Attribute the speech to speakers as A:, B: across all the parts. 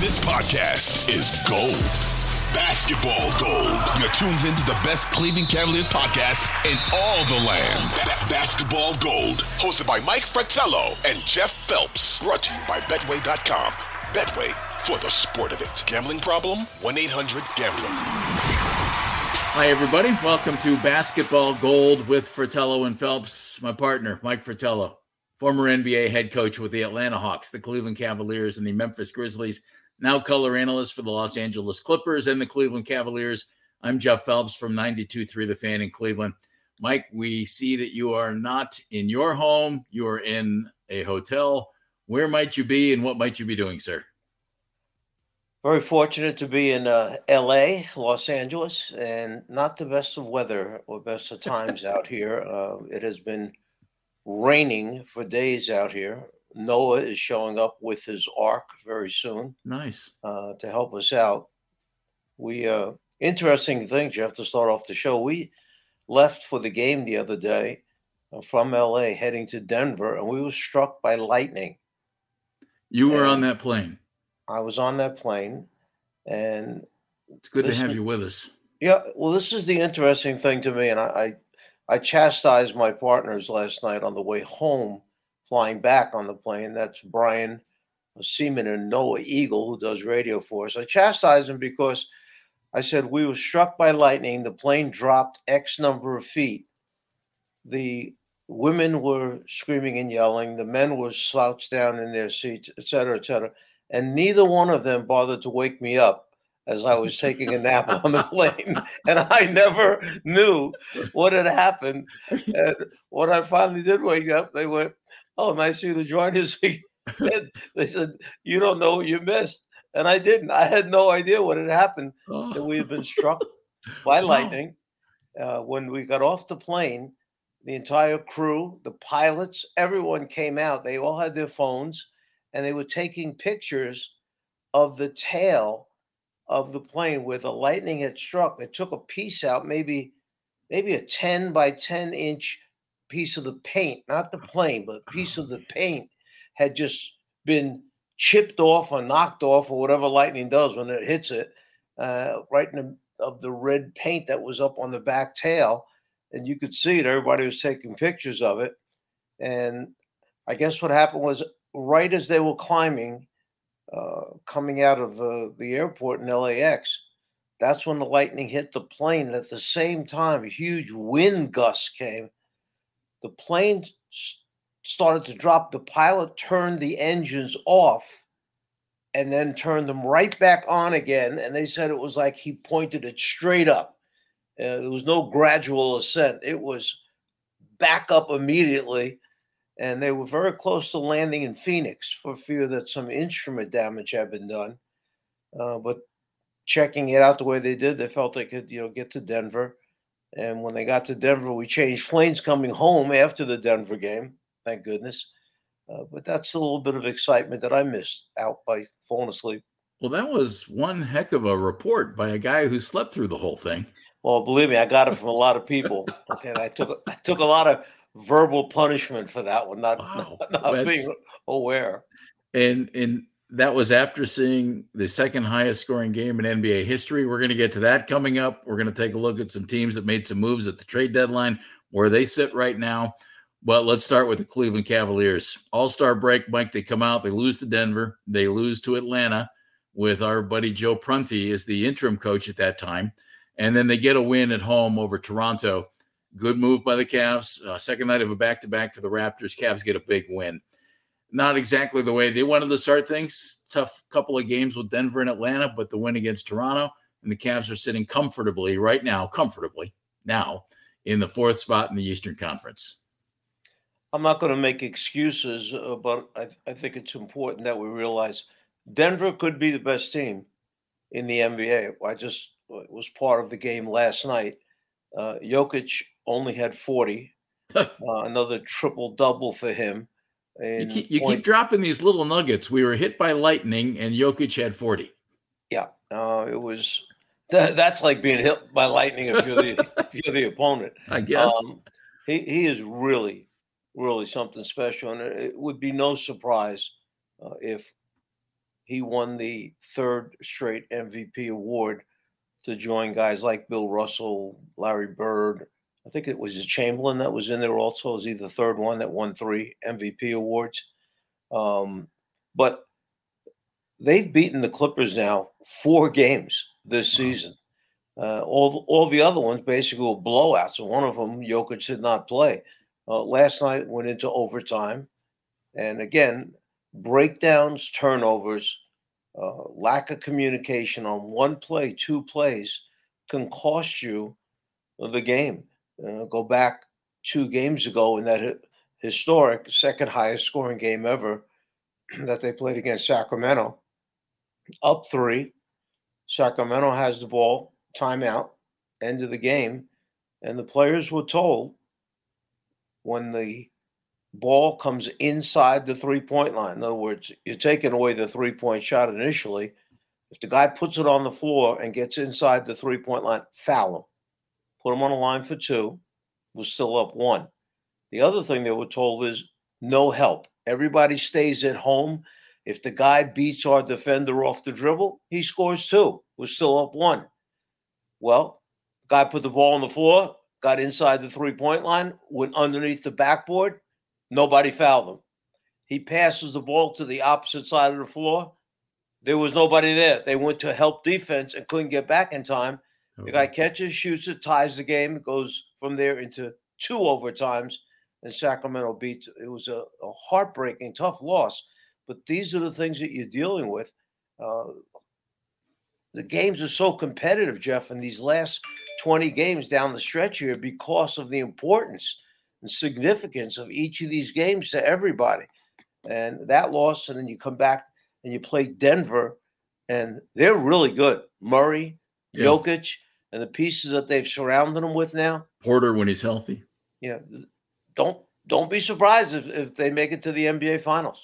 A: This podcast is gold. Basketball gold. You're tuned into the best Cleveland Cavaliers podcast in all the land. Ba- Basketball gold. Hosted by Mike Fratello and Jeff Phelps. Brought to you by Betway.com. Betway for the sport of it. Gambling problem? 1 800 Gambler.
B: Hi, everybody. Welcome to Basketball Gold with Fratello and Phelps. My partner, Mike Fratello, former NBA head coach with the Atlanta Hawks, the Cleveland Cavaliers, and the Memphis Grizzlies, now color analyst for the Los Angeles Clippers and the Cleveland Cavaliers. I'm Jeff Phelps from 92.3 The Fan in Cleveland. Mike, we see that you are not in your home, you are in a hotel. Where might you be and what might you be doing, sir?
C: Very fortunate to be in uh, LA, Los Angeles, and not the best of weather or best of times out here. Uh, it has been raining for days out here. Noah is showing up with his ark very soon.
B: Nice.
C: Uh, to help us out. We, uh, interesting thing, Jeff, to start off the show. We left for the game the other day uh, from LA heading to Denver, and we were struck by lightning.
B: You were
C: And-
B: on that plane.
C: I was on that plane, and
B: It's good to have
C: is-
B: you with us.
C: Yeah, well, this is the interesting thing to me, and I, I, I chastised my partners last night on the way home, flying back on the plane. That's Brian Sieman and Noah Eagle, who does radio for us. I chastised him because I said we were struck by lightning. The plane dropped X number of feet. The women were screaming and yelling. The men were slouched down in their seats, et cetera, et cetera. And neither one of them bothered to wake me up as I was taking a nap on the plane, and I never knew what had happened. And when I finally did wake up, they went, "Oh, nice of you to join us." again." they said, "You don't know what you missed," and I didn't. I had no idea what had happened. That we had been struck by lightning. Uh, when we got off the plane, the entire crew, the pilots, everyone came out. They all had their phones, and they were taking pictures of the tail of the plane where the lightning had struck. They took a piece out, maybe maybe a 10 by 10 inch piece of the paint, not the plane, but a piece of the paint had just been chipped off or knocked off or whatever lightning does when it hits it, uh, right in the of the red paint that was up on the back tail. And you could see it. Everybody was taking pictures of it. And I guess what happened was right as they were climbing, uh, coming out of uh, the airport in LAX, that's when the lightning hit the plane. And at the same time, a huge wind gust came. The plane started to drop. The pilot turned the engines off and then turned them right back on again. And they said it was like he pointed it straight up. Uh, there was no gradual ascent, it was back up immediately and they were very close to landing in Phoenix for fear that some instrument damage had been done. Uh, but checking it out the way they did, they felt they could, you know, get to Denver. And when they got to Denver, we changed planes coming home after the Denver game. Thank goodness. Uh, but that's a little bit of excitement that I missed out by falling asleep.
B: Well, that was one heck of a report by a guy who slept through the whole thing.
C: Well, believe me, I got it from a lot of people. Okay, I took I took a lot of verbal punishment for that one, not
B: Wow,
C: not, not being aware.
B: And and that was after seeing the second highest scoring game in NBA history. We're going to get to that coming up. We're going to take a look at some teams that made some moves at the trade deadline, where they sit right now. But let's start with the Cleveland Cavaliers. All Star break, Mike. They come out, they lose to Denver, they lose to Atlanta with our buddy Joe Prunty as the interim coach at that time. And then they get a win at home over Toronto. Good move by the Cavs. Uh, second night of a back to back for the Raptors. Cavs get a big win. Not exactly the way they wanted to start things. Tough couple of games with Denver and Atlanta, but the win against Toronto. And the Cavs are sitting comfortably right now, comfortably now in the fourth spot in the Eastern Conference.
C: I'm not going to make excuses, uh, but I, I think it's important that we realize Denver could be the best team in the NBA. I just uh, was part of the game last night. Uh, Jokic only had 40, uh, another triple double for him.
B: You keep, you keep dropping these little nuggets. We were hit by lightning, and Jokic had 40.
C: Yeah, uh, it was. That, that's like being hit by lightning if you're the if you're the opponent.
B: I guess.
C: Um, he he is really, really something special, and it would be no surprise uh, if he won the third straight MVP award to join guys like Bill Russell, Larry Bird. I think it was Chamberlain that was in there also. Is he the third one that won three MVP awards? Um, but they've beaten the Clippers now four games this season. Uh, all all the other ones basically were blowouts. And one of them, Jokic did not play. Uh, last night went into overtime, and again, breakdowns, turnovers, uh, lack of communication on one play, two plays can cost you the game. Uh, go back two games ago in that historic second highest scoring game ever that they played against Sacramento, up three. Sacramento has the ball, timeout, end of the game, and the players were told when the ball comes inside the three point line. In other words, you're taking away the three point shot initially. If the guy puts it on the floor and gets inside the three point line, foul him. Put them on a line for two. Was still up one. The other thing they were told is no help. Everybody stays at home. If the guy beats our defender off the dribble, he scores two. We're still up one. Well, guy put the ball on the floor, got inside the three point line, went underneath the backboard, Nobody fouled him. He passes the ball to the opposite side of the floor. There was nobody there. They went to help defense and couldn't get back in time. The guy catches, shoots it, ties the game, goes from there into two overtimes, and Sacramento beats. It was a, a heartbreaking, tough loss. But these are the things that you're dealing with. Uh, the games are so competitive, Jeff, in these last 20 games down the stretch here because of the importance and significance of each of these games to everybody. And that loss, and then you come back and you play Denver, and they're really good. Murray, yeah. Jokic, and the pieces that they've surrounded them with now.
B: Porter when he's healthy.
C: Yeah. Don't don't be surprised if, if they make it to the NBA finals.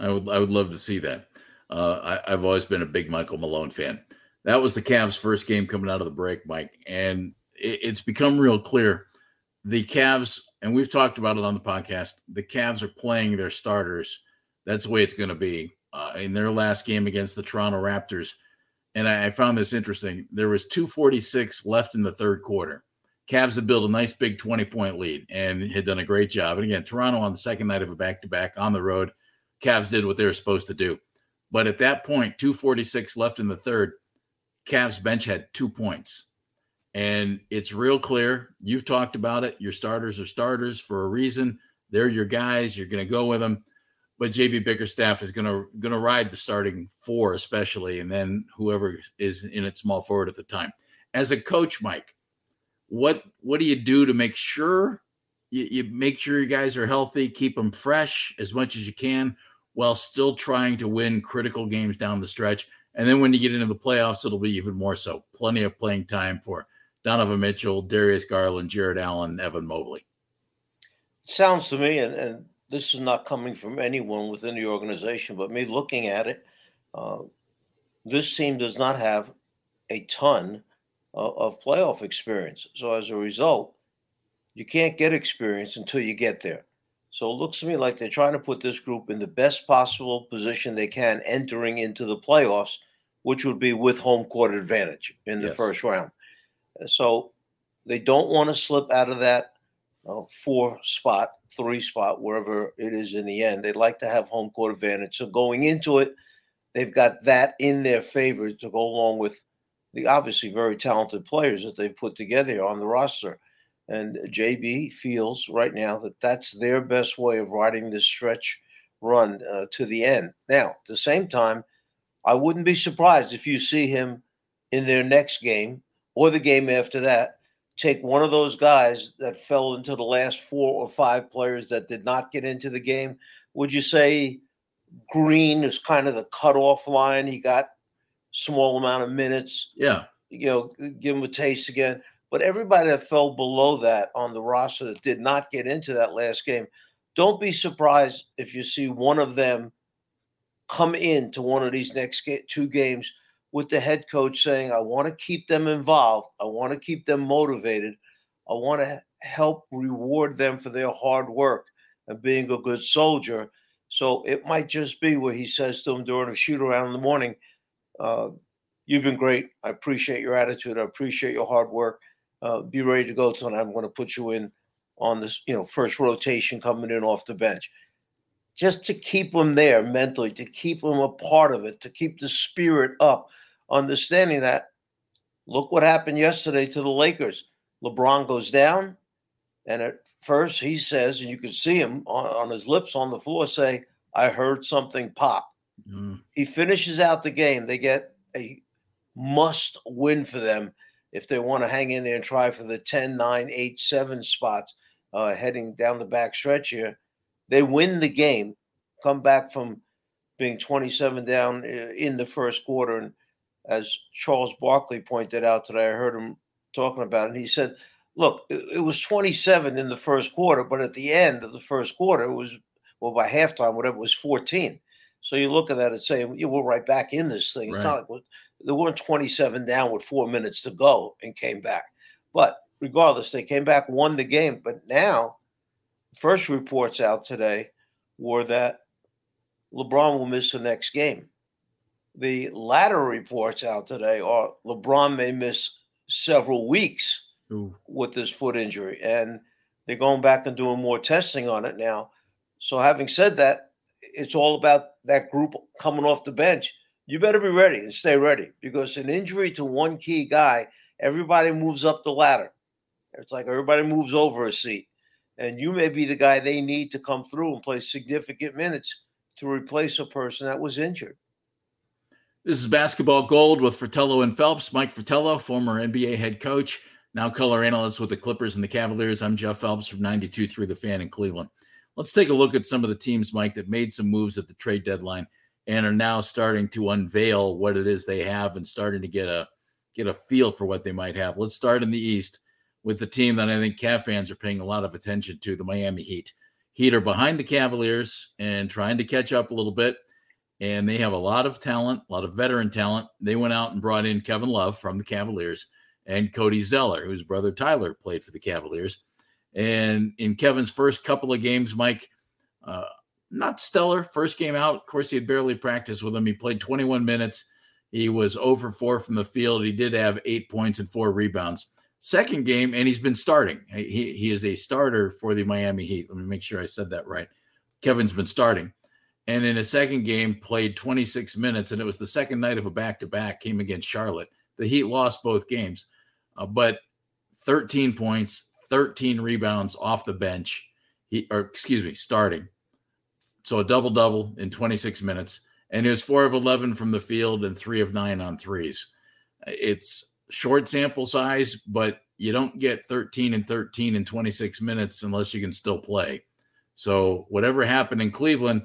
B: I would I would love to see that. Uh, I, I've always been a big Michael Malone fan. That was the Cavs' first game coming out of the break, Mike, and it, it's become real clear the Cavs, and we've talked about it on the podcast, the Cavs are playing their starters. That's the way it's going to be. Uh, in their last game against the Toronto Raptors, and I, I, found this interesting. There was 246 left in the third quarter. Cavs had built a nice big 20 point lead and had done a great job. And again, Toronto on the second night of a back to back on the road, Cavs did what they were supposed to do. But at that point, 246 left in the third, Cavs bench had two points and it's real clear. You've talked about it. Your starters are starters for a reason. They're your guys. You're going to go with them. But JB Bickerstaff is going to going to ride the starting four, especially, and then whoever is in it small forward at the time. As a coach, Mike, what what do you do to make sure you, you make sure your guys are healthy, keep them fresh as much as you can, while still trying to win critical games down the stretch? And then when you get into the playoffs, it'll be even more so. Plenty of playing time for Donovan Mitchell, Darius Garland, Jarrett Allen, Evan Mobley.
C: Sounds to me, and, and this is not coming from anyone within the organization, but me looking at it, uh, this team does not have a ton of, of playoff experience. So as a result, you can't get experience until you get there. So it looks to me like they're trying to put this group in the best possible position they can entering into the playoffs, which would be with home court advantage in the yes. first round. So they don't want to slip out of that uh, four spot, three spot, wherever it is in the end. They'd like to have home court advantage. So going into it, they've got that in their favor to go along with the obviously very talented players that they've put together on the roster. And JB feels right now that that's their best way of riding this stretch run uh, to the end. Now, at the same time, I wouldn't be surprised if you see him in their next game or the game after that, take one of those guys that fell into the last four or five players that did not get into the game. Would you say Green is kind of the cutoff line? He got small amount of minutes.
B: Yeah.
C: You know, give him a taste again. But everybody that fell below that on the roster that did not get into that last game, don't be surprised if you see one of them come into one of these next two games with the head coach saying, I want to keep them involved. I want to keep them motivated. I want to help reward them for their hard work and being a good soldier. So it might just be where he says to him during a shoot around in the morning, uh, You've been great. I appreciate your attitude. I appreciate your hard work. Uh, be ready to go tonight. I'm going to put you in on this, you know, first rotation coming in off the bench. Just to keep them there mentally, to keep them a part of it, to keep the spirit up, understanding that look what happened yesterday to the Lakers. LeBron goes down, and at first he says, and you can see him on, on his lips on the floor say, I heard something pop. Mm. He finishes out the game. They get a must win for them if they want to hang in there and try for the 10, 9, 8, 7 spots uh, heading down the back stretch here. They win the game, come back from being 27 down uh, in the first quarter. And as Charles Barkley pointed out today, I heard him talking about it. He said, look, it, was 27 in the first quarter, but at the end of the first quarter, it was, well, by halftime, whatever, it was 14. So you look at that and say, yeah, we're right back in this thing. It's right. not like they weren't 27 down with four minutes to go and came back. But regardless, they came back, won the game. But now, first reports out today were that LeBron will miss the next game. The latter reports out today are LeBron may miss several weeks Ooh. with this foot injury. And they're going back and doing more testing on it now. So, having said that, it's all about that group coming off the bench you better be ready and stay ready because an injury to one key guy, everybody moves up the ladder. It's like everybody moves over a seat. And you may be the guy they need to come through and play significant minutes to replace a person that was injured.
B: This is Basketball Gold with Fratello and Phelps. Mike Fratello, former NBA head coach, now color analyst with the Clippers and the Cavaliers. I'm Jeff Phelps from 92.3 The Fan in Cleveland. Let's take a look at some of the teams, Mike, that made some moves at the trade deadline and are now starting to unveil what it is they have and starting to get a get a feel for what they might have. Let's start in the East with the team that I think Cav fans are paying a lot of attention to, the Miami Heat. Heat are behind the Cavaliers and trying to catch up a little bit. And they have a lot of talent, a lot of veteran talent. They went out and brought in Kevin Love from the Cavaliers and Cody Zeller, whose brother Tyler played for the Cavaliers. And in Kevin's first couple of games, Mike, uh, not stellar. First game out, of course, he had barely practiced with him. He played 21 minutes. He was over four from the field. He did have eight points and four rebounds. Second game, and he's been starting. He, he is a starter for the Miami Heat. Let me make sure I said that right. Kevin's been starting. And in a second game, played 26 minutes, and it was the second night of a back to back, came against Charlotte. The Heat lost both games, uh, but 13 points, 13 rebounds off the bench. He, or excuse me, starting. So a double double in 26 minutes. And he was four of 11 from the field and three of nine on threes. It's short sample size, but you don't get 13 and 13 in 26 minutes unless you can still play. So whatever happened in Cleveland,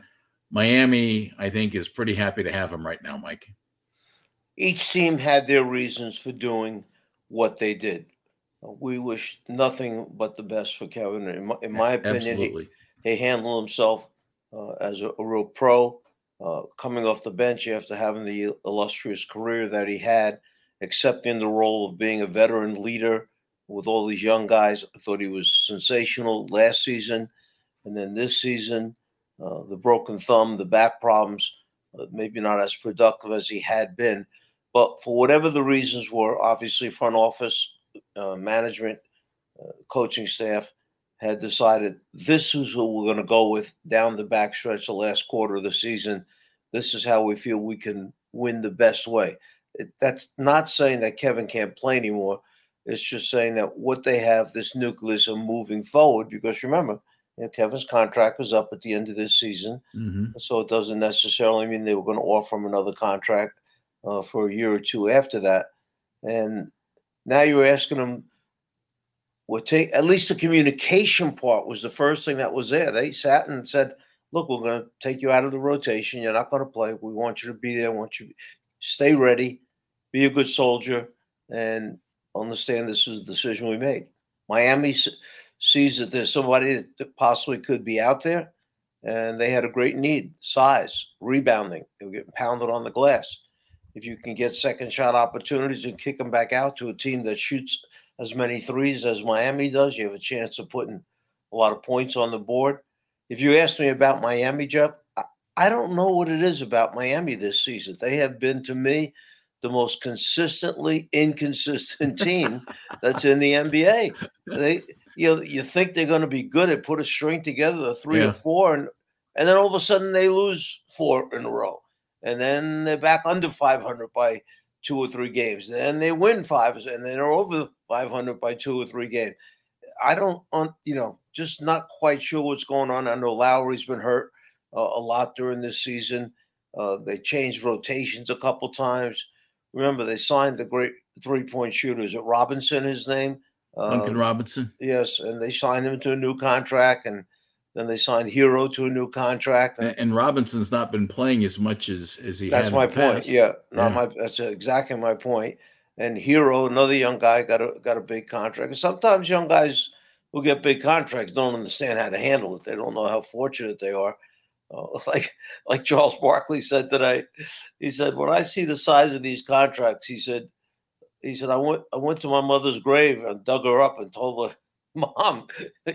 B: Miami, I think, is pretty happy to have him right now, Mike.
C: Each team had their reasons for doing what they did. We wish nothing but the best for Kevin. In my, in my opinion, he, he, handled himself uh, as a, a, real pro. Uh, coming off the bench after having the illustrious career that he had, accepting the role of being a veteran leader with all these young guys. I thought he was sensational last season. And then this season, uh, the broken thumb, the back problems, uh, maybe not as productive as he had been. But for whatever the reasons were, obviously, front office, uh, management, uh, coaching staff, had decided this is who we're going to go with down the backstretch the last quarter of the season. This is how we feel we can win the best way. It, that's not saying that Kevin can't play anymore. It's just saying that what they have, this nucleus of moving forward, because remember, you know, Kevin's contract was up at the end of this season. Mm-hmm. So it doesn't necessarily mean they were going to offer him another contract uh, for a year or two after that. And now you're asking him would take at least the communication part was the first thing that was there. They sat and said, "Look, we're going to take you out of the rotation. You're not going to play. We want you to be there. We want you to stay ready, be a good soldier, and understand this is the decision we made." Miami sees that there's somebody that possibly could be out there, and they had a great need: size, rebounding. They were getting pounded on the glass. If you can get second shot opportunities and kick them back out to a team that shoots as many threes as Miami does, you have a chance of putting a lot of points on the board. If you ask me about Miami, Jeff, I, I don't know what it is about Miami this season. They have been to me the most consistently inconsistent team that's in the NBA. They you you think they're going to be good at put a string together, three yeah. or four, and and then all of a sudden they lose four in a row, and then they're back under 500 by two or three games. Then they win five, and then they're over 500 by two or three games. I don't, you know, just not quite sure what's going on. I know Lowry's been hurt uh, a lot during this season. Uh, they changed rotations a couple times. Remember, they signed the great three point shooters. Is it Robinson? His name?
B: Duncan uh, Robinson.
C: Yes, and they signed him to a new contract, and then they signed Herro to a new contract.
B: And, and Robinson's not been playing as much as as he.
C: That's my point. Yeah, not yeah. my. That's exactly my point. And Herro, another young guy, got a got a big contract. And sometimes young guys who get big contracts don't understand how to handle it. They don't know how fortunate they are. Uh, like like Charles Barkley said today, he said, "When I see the size of these contracts, he said, he said I went I went to my mother's grave and dug her up and told her, Mom,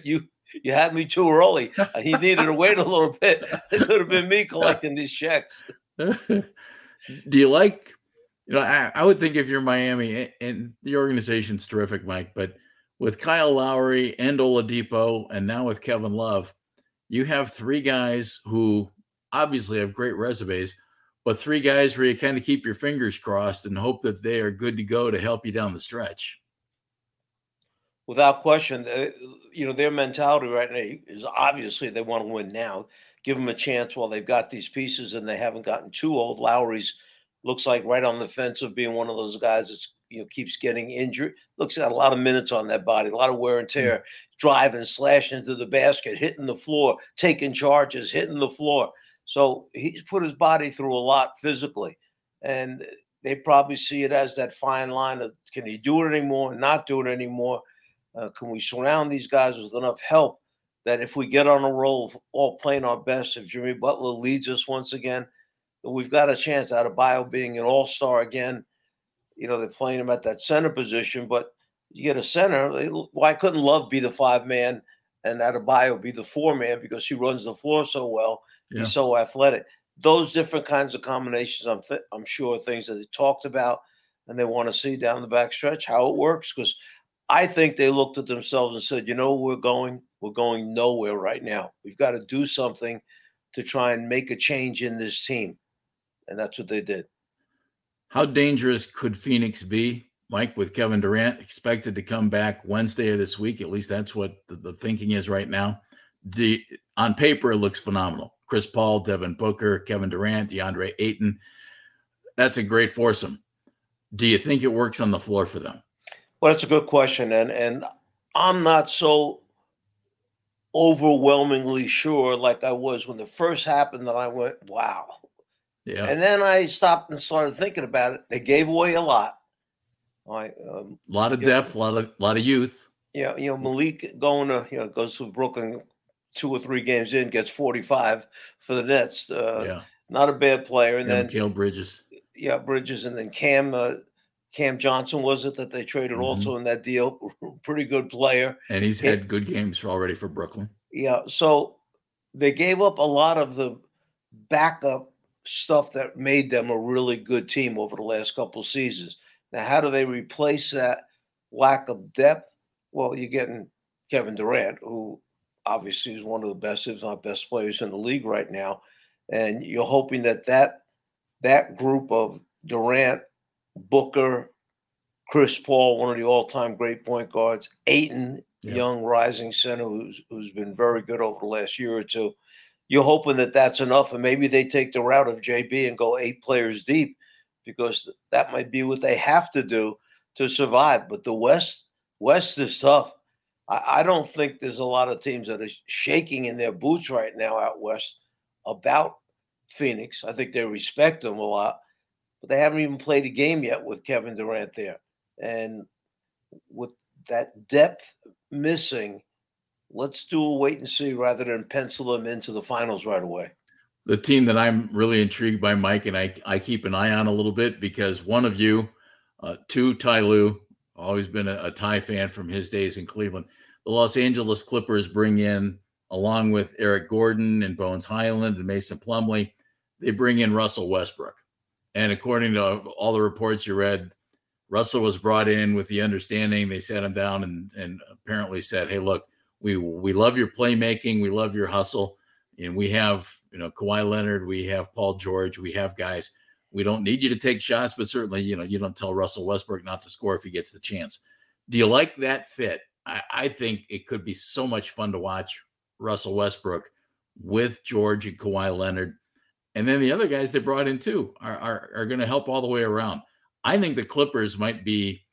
C: you you had me too early. Uh, he needed to wait a little bit. It could have been me collecting these checks."
B: Do you like? You know, I, I would think if you're Miami and the organization's terrific, Mike, but with Kyle Lowry and Oladipo, and now with Kevin Love, you have three guys who obviously have great resumes, but three guys where you kind of keep your fingers crossed and hope that they are good to go to help you down the stretch.
C: Without question, uh, you know their mentality right now is obviously they want to win now. Give them a chance while they've got these pieces and they haven't gotten too old. Lowry's looks like right on the fence of being one of those guys that's you know keeps getting injured. Looks got a lot of minutes on that body, a lot of wear and hmm. tear, driving, slashing into the basket, hitting the floor, taking charges, hitting the floor. So he's put his body through a lot physically. And they probably see it as that fine line of can he do it anymore, not do it anymore? Uh, can we surround these guys with enough help that if we get on a roll of all playing our best, if Jimmy Butler leads us once again, we've got a chance Adebayo being an all star again. You know, they're playing him at that center position, but you get a center. Why couldn't Love be the five man and Adebayo be the four man because he runs the floor so well? Yeah. he's so athletic. Those different kinds of combinations, I'm th- I'm sure things that they talked about and they want to see down the back stretch how it works because I think they looked at themselves and said, you know, we're going we're going nowhere right now. We've got to do something to try and make a change in this team, and that's what they did.
B: How dangerous could Phoenix be, Mike, with Kevin Durant expected to come back Wednesday of this week? At least that's what the, the thinking is right now. The, on paper, it looks phenomenal. Chris Paul, Devin Booker, Kevin Durant, DeAndre Ayton. That's a great foursome. Do you think it works on the floor for them?
C: Well, that's a good question, and and I'm not so overwhelmingly sure like I was when the first happened that I went, wow. Yeah. And then I stopped and started thinking about it. They gave away a lot.
B: Like, um, a lot of depth, a lot of lot of youth.
C: Yeah, you know Malik going to you know goes to Brooklyn two or three games in, gets 45 for the Nets. Uh, yeah. Not a bad player. And, then
B: Cam Bridges.
C: Yeah, Bridges. And then Cam uh, Cam Johnson was it that they traded mm-hmm. also in that deal? Pretty good player.
B: And he's had good games already for Brooklyn.
C: Yeah. So they gave up a lot of the backup stuff that made them a really good team over the last couple seasons. Now, how do they replace that lack of depth? Well, you're getting Kevin Durant, who obviously is one of the best, if not best players in the league right now. And you're hoping that that, that group of Durant, Booker, Chris Paul, one of the all-time great point guards, Ayton, yeah. young rising center who's who's been very good over the last year or two. You're hoping that that's enough, and maybe they take the route of JB and go eight players deep, because that might be what they have to do to survive. But the West West is tough. I, I don't think there's a lot of teams that are shaking in their boots right now out west about Phoenix. I think they respect them a lot, but they haven't even played a game yet with Kevin Durant there. And with that depth missing, let's do a wait and see rather than pencil them into the finals right away.
B: The team that I'm really intrigued by, Mike, and I, I keep an eye on a little bit because one of you, uh, two, Ty Lue, always been a, a Ty fan from his days in Cleveland. The Los Angeles Clippers bring in along with Eric Gordon and Bones Hyland and Mason Plumlee, they bring in Russell Westbrook. And according to all the reports you read, Russell was brought in with the understanding they sat him down and, and apparently said, Hey, look, we we love your playmaking, we love your hustle, and we have you know Kawhi Leonard, we have Paul George, we have guys. We don't need you to take shots, but certainly you know you don't tell Russell Westbrook not to score if he gets the chance. Do you like that fit? I, I think it could be so much fun to watch Russell Westbrook with George and Kawhi Leonard. And then the other guys they brought in too are, are, are going to help all the way around. I think the Clippers might be,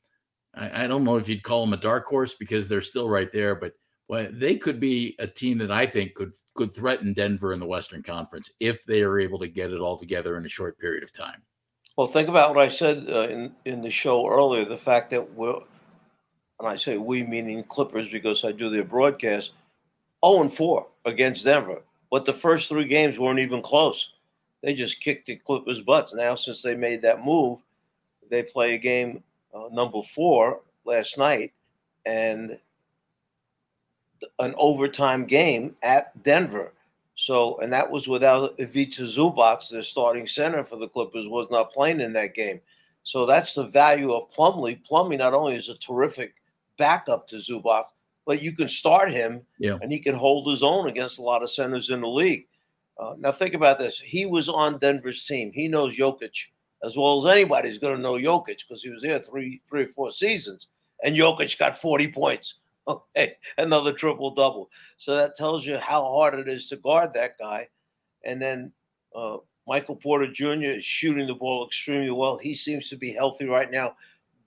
B: I, I, don't know if you'd call them a dark horse because they're still right there, but well, they could be a team that I think could could threaten Denver in the Western Conference if they are able to get it all together in a short period of time.
C: Well, think about what I said uh, in in the show earlier. The fact that we're, and I say we meaning Clippers because I do their broadcast, zero oh and four against Denver, but the first three games weren't even close. They just kicked the Clippers' butts. Now, since they made that move, they play a game uh, number four last night, and an overtime game at Denver. So, and that was without Ivica Zubac, the starting center for the Clippers, was not playing in that game. So that's the value of Plumlee. Plumlee not only is a terrific backup to Zubac, but you can start him yeah. and he can hold his own against a lot of centers in the league. Uh, now think about this: he was on Denver's team. He knows Jokic as well as anybody's going to know Jokic because he was there three, three or four seasons, and Jokic got forty points. Okay, another triple double. So that tells you how hard it is to guard that guy. And then uh, Michael Porter Jr. is shooting the ball extremely well. He seems to be healthy right now.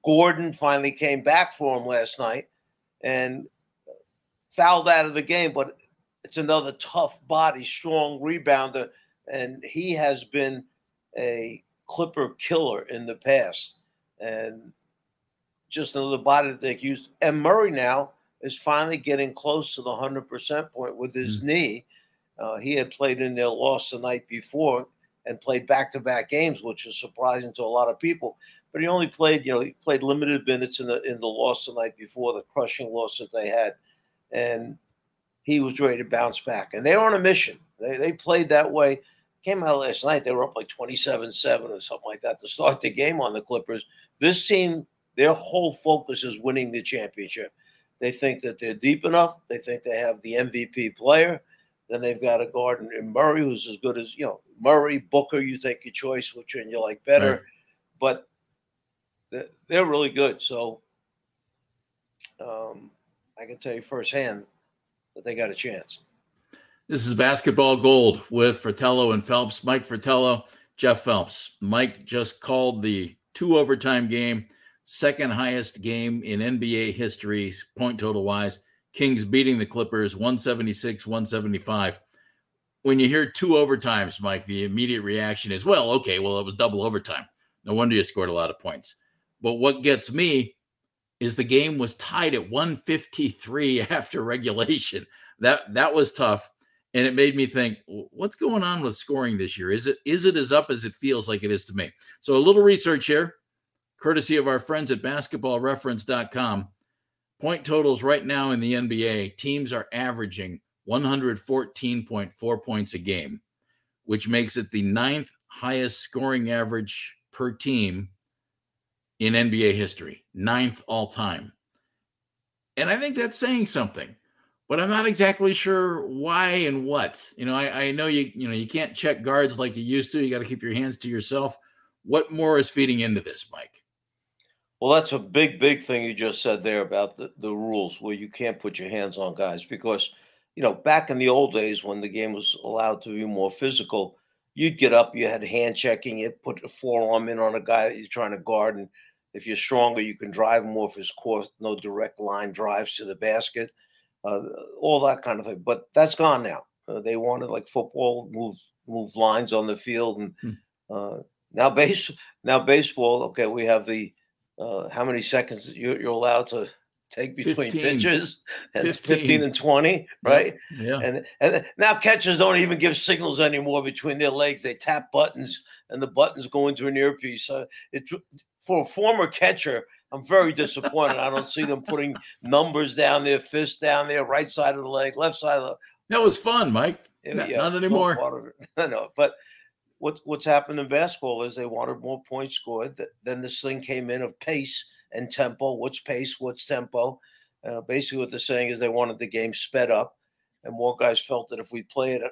C: Gordon finally came back for him last night and fouled out of the game, but it's another tough body, strong rebounder. And he has been a Clipper killer in the past. And just another body that they use. And Murray now is finally getting close to the 100% point with his mm-hmm. knee. Uh, he had played in their loss the night before and played back to back games, which is surprising to a lot of people. But he only played, you know, he played limited minutes in the in the loss the night before, the crushing loss that they had. And he was ready to bounce back. And they were on a mission. They, they played that way. Came out last night, they were up like 27 7 or something like that to start the game on the Clippers. This team, their whole focus is winning the championship. They think that they're deep enough. They think they have the MVP player. Then they've got a Gordon in Murray, who's as good as you know Murray Booker. You take your choice, which one you like better, right. but they're really good. So um, I can tell you firsthand that they got a chance.
B: This is basketball gold with Fratello and Phelps. Mike Fratello, Jeff Phelps. Mike just called the two overtime game second highest game in NBA history, point total wise. Kings beating the Clippers 176 175. When you hear two overtimes, Mike, the immediate reaction is, well, okay, well, it was double overtime. No wonder you scored a lot of points. But what gets me is the game was tied at 153 after regulation. That that was tough. And it made me think, what's going on with scoring this year? Is it is it as up as it feels like it is to me? So a little research here courtesy of our friends at basketballreference.com. Point totals right now in the NBA, teams are averaging 114.4 points a game, which makes it the ninth highest scoring average per team in NBA history, ninth all time. And I think that's saying something, but I'm not exactly sure why and what. You know, I, I know you you know you can't check guards like you used to. You got to keep your hands to yourself. What more is feeding into this, Mike?
C: Well, that's a big, big thing you just said there about the, the rules where you can't put your hands on guys because, you know, back in the old days when the game was allowed to be more physical, you'd get up, you had hand checking, you put a forearm in on a guy that you're trying to guard. And if you're stronger, you can drive him off his course, no direct line drives to the basket, uh, all that kind of thing. But that's gone now. Uh, they wanted like football, move move lines on the field, and hmm. uh, now base now baseball. Okay, we have the uh, how many seconds you're, you're allowed to take between 15. pitches and 15. 15. and 20 right
B: yeah
C: and and now catchers don't even give signals anymore between their legs they tap buttons and the buttons go into an earpiece so it's for a former catcher i'm very disappointed i don't see them putting numbers down there fists down there right side of the leg left side of the
B: That was fun, Mike. Not, yeah, not anymore.
C: I know, but what what's happened in basketball is they wanted more points scored. Then this thing came in of pace and tempo. What's pace? What's tempo? Uh, basically, what they're saying is they wanted the game sped up, and more guys felt that if we play at a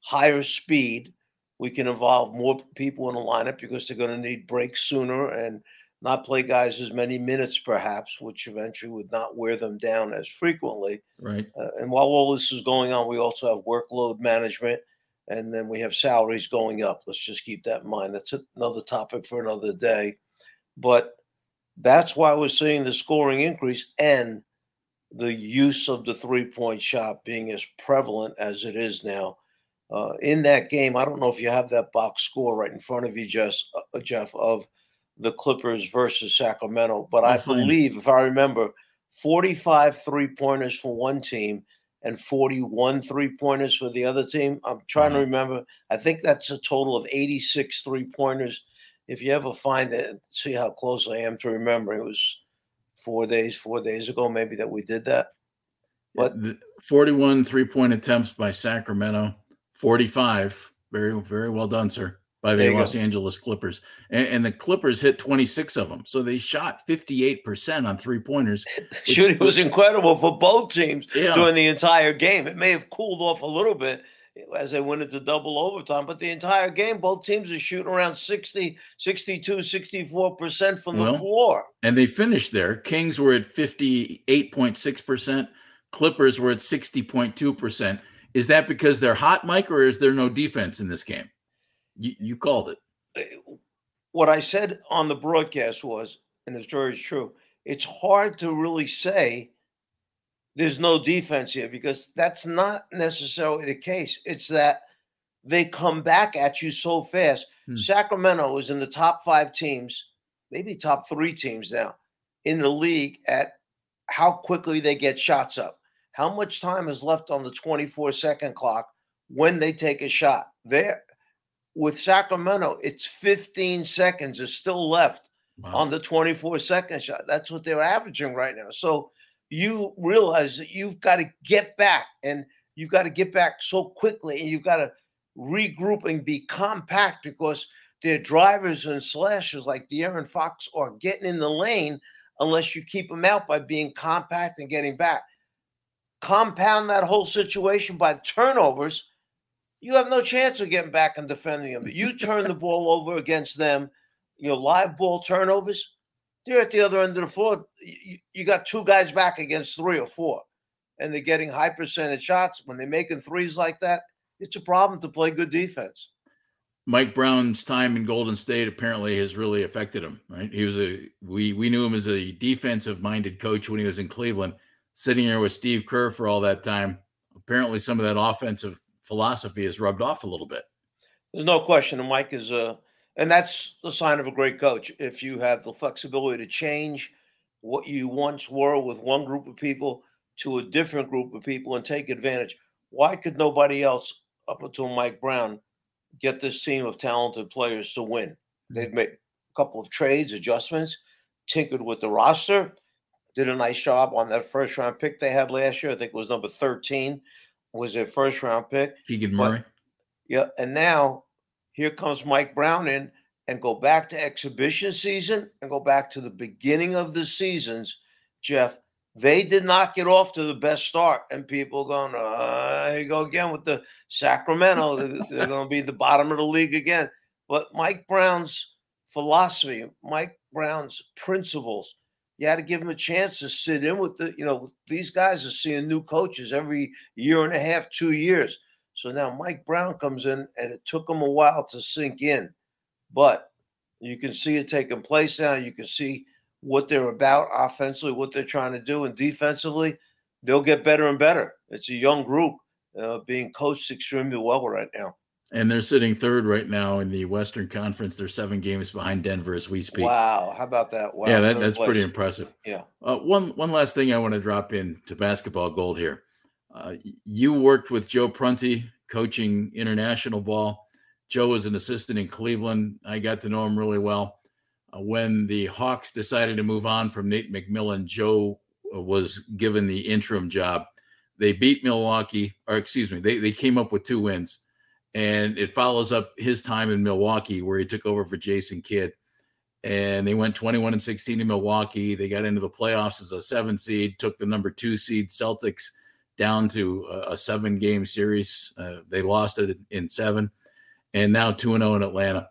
C: higher speed, we can involve more people in the lineup because they're going to need breaks sooner and not play guys as many minutes, perhaps, which eventually would not wear them down as frequently.
B: Right.
C: Uh, and while all this is going on, we also have workload management, and then we have salaries going up. Let's just keep that in mind. That's another topic for another day. But that's why we're seeing the scoring increase and the use of the three point shot being as prevalent as it is now. Uh, in that game, I don't know if you have that box score right in front of you, Jeff, uh, Jeff of the Clippers versus Sacramento. But i I believe, if I remember, 45 three pointers for one team and 41 three pointers for the other team. I'm trying uh-huh. to remember. I think that's a total of 86 three pointers. If you ever find it, see how close I am to remember. It was four days, four days ago, maybe that we did that.
B: But 41 three point attempts by Sacramento, 45. Very, very well done, sir by the Los go. Angeles Clippers. And, and, the Clippers hit 26 of them. So they shot 58% on three pointers.
C: Shooting was incredible for both teams yeah. during the entire game. It may have cooled off a little bit as they went into double overtime, but the entire game, both teams are shooting around 60, 62, 64% from the floor.
B: And they finished there. Kings were at 58.6%, Clippers were at 60.2%. Is that because they're hot, Mike, or is there no defense in this game? You, you called it.
C: What I said on the broadcast was, and the story is true, it's hard to really say there's no defense here because that's not necessarily the case. It's that they come back at you so fast. Hmm. Sacramento is in the top five teams, maybe top three teams now in the league at how quickly they get shots up. How much time is left on the 24 second clock when they take a shot? There, with Sacramento, it's 15 seconds is still left wow. on the 24 second shot. That's what they're averaging right now. So you realize that you've got to get back and you've got to get back so quickly and you've got to regroup and be compact because their drivers and slashers like De'Aaron Fox are getting in the lane unless you keep them out by being compact and getting back. Compound that whole situation by turnovers you have no chance of getting back and defending them. You turn the ball over against them, you know, live ball turnovers, they're at the other end of the floor. You, you got two guys back against three or four, and they're getting high percentage shots. When they're making threes like that, it's a problem to play good defense.
B: Mike Brown's time in Golden State apparently has really affected him, right? He was a we we knew him as a defensive minded coach when he was in Cleveland, sitting here with Steve Kerr for all that time. Apparently some of that offensive philosophy has rubbed off a little bit.
C: There's no question. And Mike is a, and that's the sign of a great coach. If you have the flexibility to change what you once were with one group of people to a different group of people and take advantage. Why could nobody else, up until Mike Brown, get this team of talented players to win? They've made a couple of trades, adjustments, tinkered with the roster, did a nice job on that first round pick they had last year. I think it was number 13 was a first round pick.
B: Keegan Murray. But,
C: yeah, and now here comes Mike Brown in and go back to exhibition season and go back to the beginning of the seasons, Jeff. They did not get off to the best start, and people going, uh, here you go again with the Sacramento. They're going to be the bottom of the league again. But Mike Brown's philosophy, Mike Brown's principles, you had to give them a chance to sit in with the, you know, these guys are seeing new coaches every year and a half, two years. So now Mike Brown comes in, and it took him a while to sink in, but you can see it taking place now. You can see what they're about offensively, what they're trying to do, and defensively, they'll get better and better. It's a young group uh, being coached extremely well right now.
B: And they're sitting third right now in the Western Conference. They're seven games behind Denver as we speak.
C: Wow, how about that? Wow,
B: yeah, that, that's place. pretty impressive.
C: Yeah.
B: Uh, one one last thing I want to drop in to basketball gold here. Uh, you worked with Joe Prunty coaching international ball. Joe was an assistant in Cleveland. I got to know him really well. Uh, when the Hawks decided to move on from Nate McMillan, Joe uh, was given the interim job they beat Milwaukee, or excuse me, they, they came up with two wins. And it follows up his time in Milwaukee where he took over for Jason Kidd. And they went 21 and 16 in Milwaukee. They got into the playoffs as a seven seed, took the number two seed Celtics down to a, seven game series. Uh, they lost it in seven, and now 2 0 in Atlanta.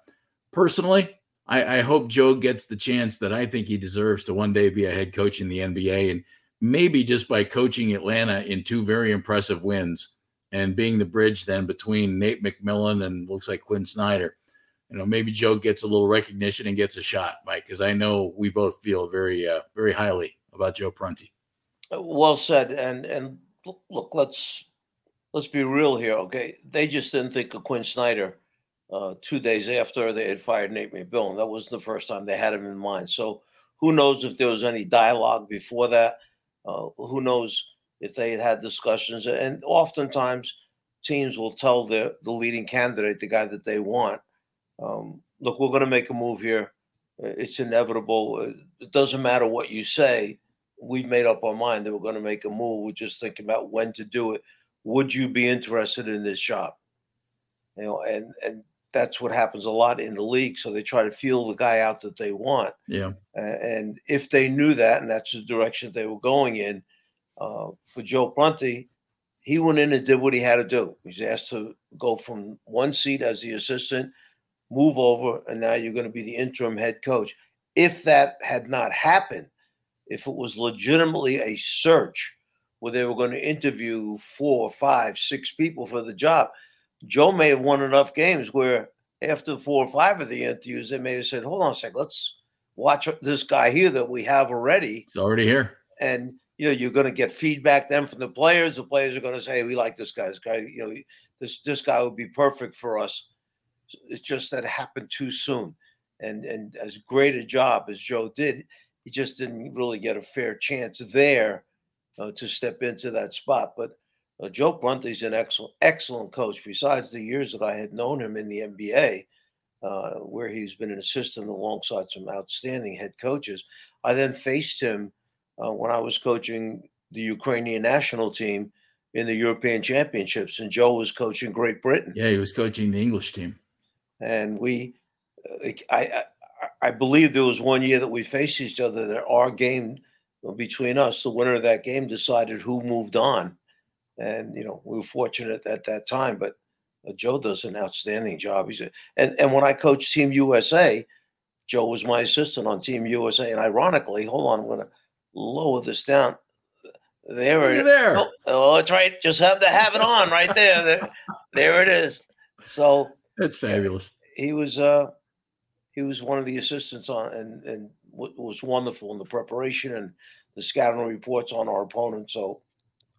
B: Personally, I, I hope Joe gets the chance that I think he deserves to one day be a head coach in the NBA. And maybe just by coaching Atlanta in two very impressive wins and being the bridge then between Nate McMillan and looks like Quin Snyder. You know, maybe Joe gets a little recognition and gets a shot, Mike, because I know we both feel very, uh, very highly about Joe Prunty.
C: Well said. And and look, let's let's be real here, okay? They just didn't think of Quin Snyder uh, two days after they had fired Nate McMillan. That wasn't the first time they had him in mind. So who knows if there was any dialogue before that? Uh, who knows if they had had discussions? And oftentimes, teams will tell the the leading candidate, the guy that they want, um, "Look, we're going to make a move here. It's inevitable. It doesn't matter what you say. We've made up our mind that we're going to make a move. We're just thinking about when to do it. Would you be interested in this job?" You know, and and that's what happens a lot in the league. So they try to feel the guy out that they want.
B: Yeah.
C: Uh, and if they knew that, and that's the direction they were going in, uh, for Joe Prunty, he went in and did what he had to do. He's asked to go from one seat as the assistant, move over, and now you're going to be the interim head coach. If that had not happened, if it was legitimately a search where they were going to interview four, five, six people for the job, Joe may have won enough games where after four or five of the interviews, they may have said, hold on a sec, let's watch this guy here that we have already.
B: He's already here.
C: And you know, you're going to get feedback then from the players. The players are going to say, we like this guy. This guy, you know, this this guy would be perfect for us. It's just that it happened too soon. And and as great a job as Joe did, he just didn't really get a fair chance there uh, to step into that spot. But uh, Joe Prunty's an excellent, excellent coach. Besides the years that I had known him in the NBA, uh, where he's been an assistant alongside some outstanding head coaches, I then faced him uh, when I was coaching the Ukrainian national team in the European Championships, and Joe was coaching Great Britain.
B: Yeah, he was coaching the English team,
C: and we, uh, I, I, I believe there was one year that we faced each other. That our game between us, the winner of that game decided who moved on and you know we were fortunate at that time. But uh, Joe does an outstanding job. He's a, and and when I coached Team USA, Joe was my assistant on Team USA. And ironically, hold on, I'm to lower this down. There,
B: You're there.
C: Oh, oh, that's right. Just have to have it on right there. There, there it is. So
B: it's fabulous.
C: He was uh he was one of the assistants on and and was wonderful in the preparation and the scouting reports on our opponent. So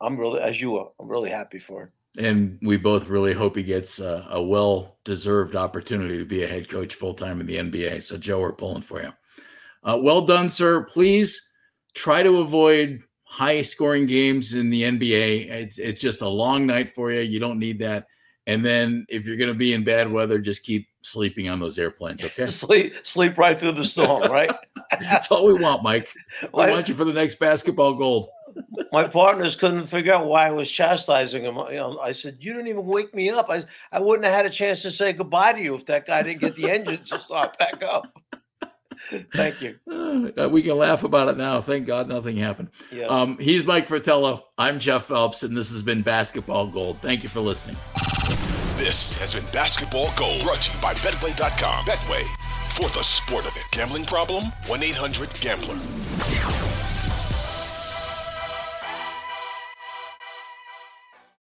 C: I'm really, as you are, I'm really happy for him.
B: And we both really hope he gets a, a well deserved opportunity to be a head coach full time in the NBA. So, Joe, we're pulling for you. Uh, well done, sir. Please try to avoid high scoring games in the NBA. It's, it's just a long night for you. You don't need that. And then if you're going to be in bad weather, just keep sleeping on those airplanes. Okay.
C: sleep, sleep right through the storm, right?
B: That's all we want, Mike. We want you for the next basketball gold
C: my partners couldn't figure out why I was chastising him. You know, I said, "You didn't even wake me up. I I wouldn't have had a chance to say goodbye to you if that guy didn't get the engine to start back up." Thank you.
B: Uh, we can laugh about it now. Thank God nothing happened. Yes. Um, he's Mike Fratello. I'm Jeff Phelps, and this has been Basketball Gold. Thank you for listening.
A: This has been Basketball Gold, brought to you by Betway.com. Betway, for the sport of it. Gambling problem? 1 800 Gambler.